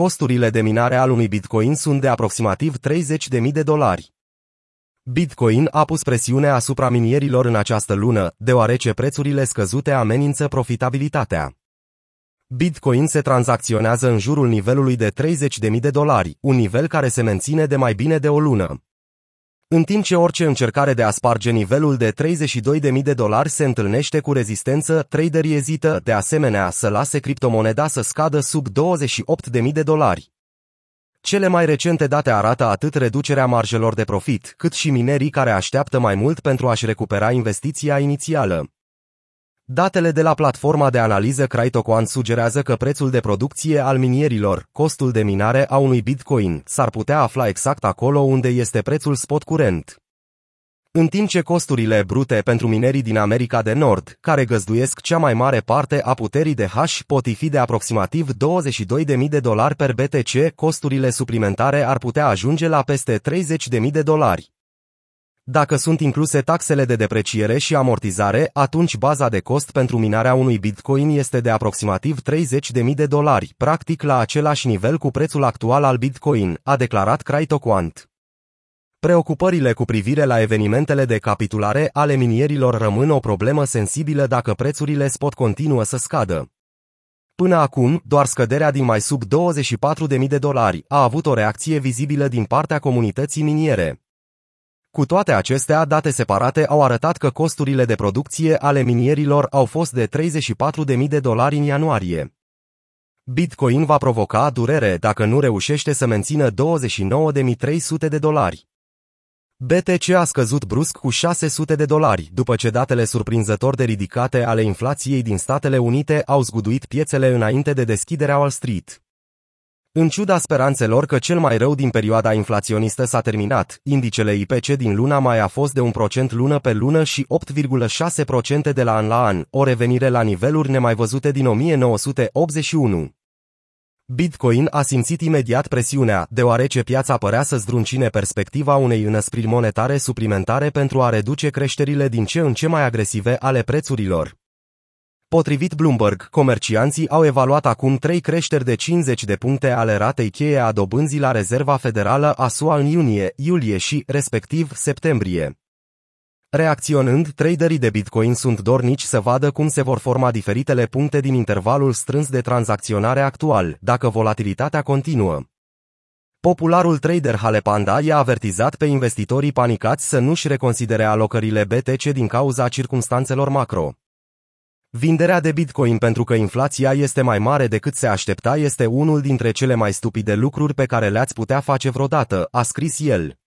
costurile de minare al unui bitcoin sunt de aproximativ 30.000 de dolari. Bitcoin a pus presiune asupra minierilor în această lună, deoarece prețurile scăzute amenință profitabilitatea. Bitcoin se tranzacționează în jurul nivelului de 30.000 de dolari, un nivel care se menține de mai bine de o lună. În timp ce orice încercare de a sparge nivelul de 32.000 de dolari se întâlnește cu rezistență, traderii ezită, de asemenea, să lase criptomoneda să scadă sub 28.000 de dolari. Cele mai recente date arată atât reducerea marjelor de profit, cât și minerii care așteaptă mai mult pentru a-și recupera investiția inițială. Datele de la platforma de analiză Crytoquant sugerează că prețul de producție al minierilor, costul de minare a unui bitcoin, s-ar putea afla exact acolo unde este prețul spot curent. În timp ce costurile brute pentru minerii din America de Nord, care găzduiesc cea mai mare parte a puterii de hash, pot fi de aproximativ 22.000 de dolari per BTC, costurile suplimentare ar putea ajunge la peste 30.000 de dolari. Dacă sunt incluse taxele de depreciere și amortizare, atunci baza de cost pentru minarea unui bitcoin este de aproximativ 30.000 de dolari, practic la același nivel cu prețul actual al bitcoin, a declarat CryptoQuant. Preocupările cu privire la evenimentele de capitulare ale minierilor rămân o problemă sensibilă dacă prețurile spot continuă să scadă. Până acum, doar scăderea din mai sub 24.000 de dolari a avut o reacție vizibilă din partea comunității miniere. Cu toate acestea, date separate au arătat că costurile de producție ale minierilor au fost de 34.000 de dolari în ianuarie. Bitcoin va provoca durere dacă nu reușește să mențină 29.300 de dolari. BTC a scăzut brusc cu 600 de dolari, după ce datele surprinzător de ridicate ale inflației din Statele Unite au zguduit piețele înainte de deschiderea Wall Street. În ciuda speranțelor că cel mai rău din perioada inflaționistă s-a terminat, indicele IPC din luna mai a fost de 1% lună pe lună și 8,6% de la an la an, o revenire la niveluri nemai văzute din 1981. Bitcoin a simțit imediat presiunea, deoarece piața părea să zdruncine perspectiva unei înăspriri monetare suplimentare pentru a reduce creșterile din ce în ce mai agresive ale prețurilor. Potrivit Bloomberg, comercianții au evaluat acum trei creșteri de 50 de puncte ale ratei cheie a dobânzii la Rezerva Federală a SUA în iunie, iulie și, respectiv, septembrie. Reacționând, traderii de Bitcoin sunt dornici să vadă cum se vor forma diferitele puncte din intervalul strâns de tranzacționare actual, dacă volatilitatea continuă. Popularul trader Halepanda i-a avertizat pe investitorii panicați să nu-și reconsidere alocările BTC din cauza circumstanțelor macro. Vinderea de Bitcoin pentru că inflația este mai mare decât se aștepta este unul dintre cele mai stupide lucruri pe care le-ați putea face vreodată, a scris el.